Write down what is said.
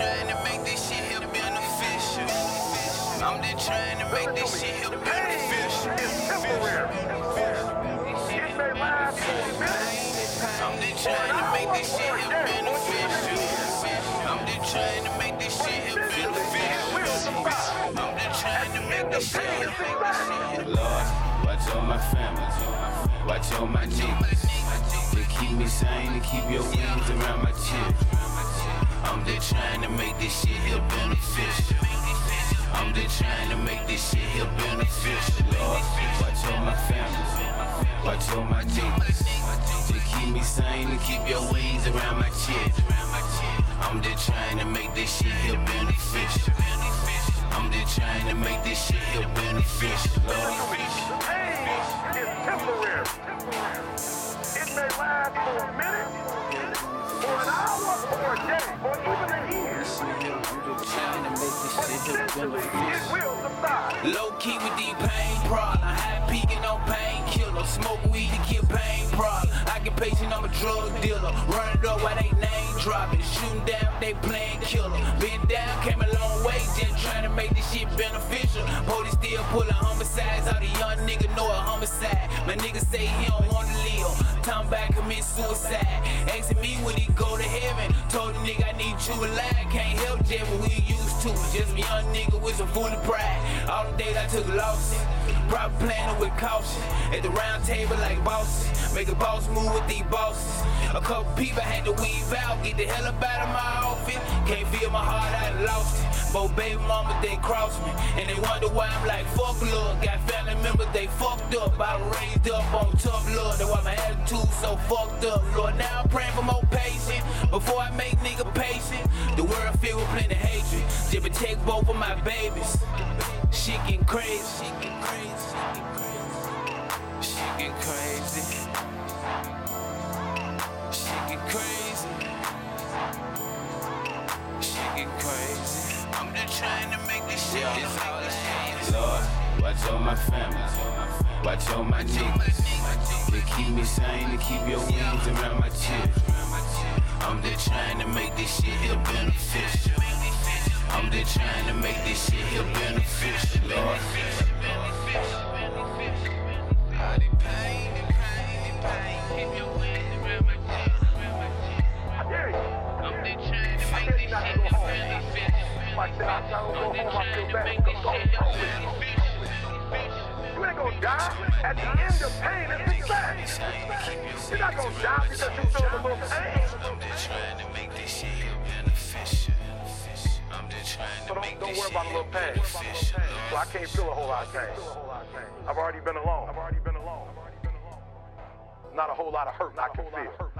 trying to make this shit here beneficial. I'm just trying to make this shit here beneficial. I'm just trying to make this shit here beneficial. I'm just trying to make this shit here beneficial. I'm just trying to make this shit here beneficial. Lord, watch on my family, watch on my niggas. To keep me sane, to keep your wings around my chin. Just trying to make this shit here beneficial. I'm just trying to make this shit here beneficial. Lord, watch all my family, watch all my niggas. They keep me sane, they keep your wings around my chest. I'm just trying to make this shit here beneficial. I'm just trying to make this shit here beneficial. Lord. Pain is temporary. It may last for a Low key with the pain problem. High peaking on painkiller. Smoke weed to kill pain problem. Occupation, I'm a drug dealer. Run it up while they name dropping. Shooting down, they playing killer. Been down, came a long way, just trying to make this shit beneficial. Police still pulling homicides. All the young nigga know a homicide. My nigga say he don't wanna live. Time back commit suicide. Asking me would he go to heaven. Told the nigga I need you alive. Can't help Jeff, but we used to. Just a young nigga with some of pride. All the days I took losses. Proper planning with caution. At the round table like bosses. Make a boss move with these bosses. A couple people had to weave out. Get the hell up out of my office. Can't feel my heart, I lost it. Both baby mamas, they cross me. And they wonder why I'm like, fuck love. Got family members, they fucked up. I raised up on tough love. That's why my attitude so fucked up. Lord, now I'm praying for patience. Before I make nigga patient. The world filled with plenty hatred. Just protect both of my babies. Shit getting crazy. Shit getting crazy. Shit getting crazy. Shit getting crazy. Shit getting crazy. I'm just trying to make this shit. This all it is. Lord, watch all my family, watch all my niggas. They keep me sane, they keep your wings around my chest. I'm just trying to keep your wings around my chest. I dare you. I'm just trying to make this shit here beneficial. I try to go I'm just trying to make this shit here beneficial. You ain't gonna die. At the end of pain is success. You're not gonna die because you feel a little pain. Don't, worry about a little pain. So I can't feel a whole lot of pain. I've already been alone. I've already been alone. Not a whole lot of hurt. I can feel.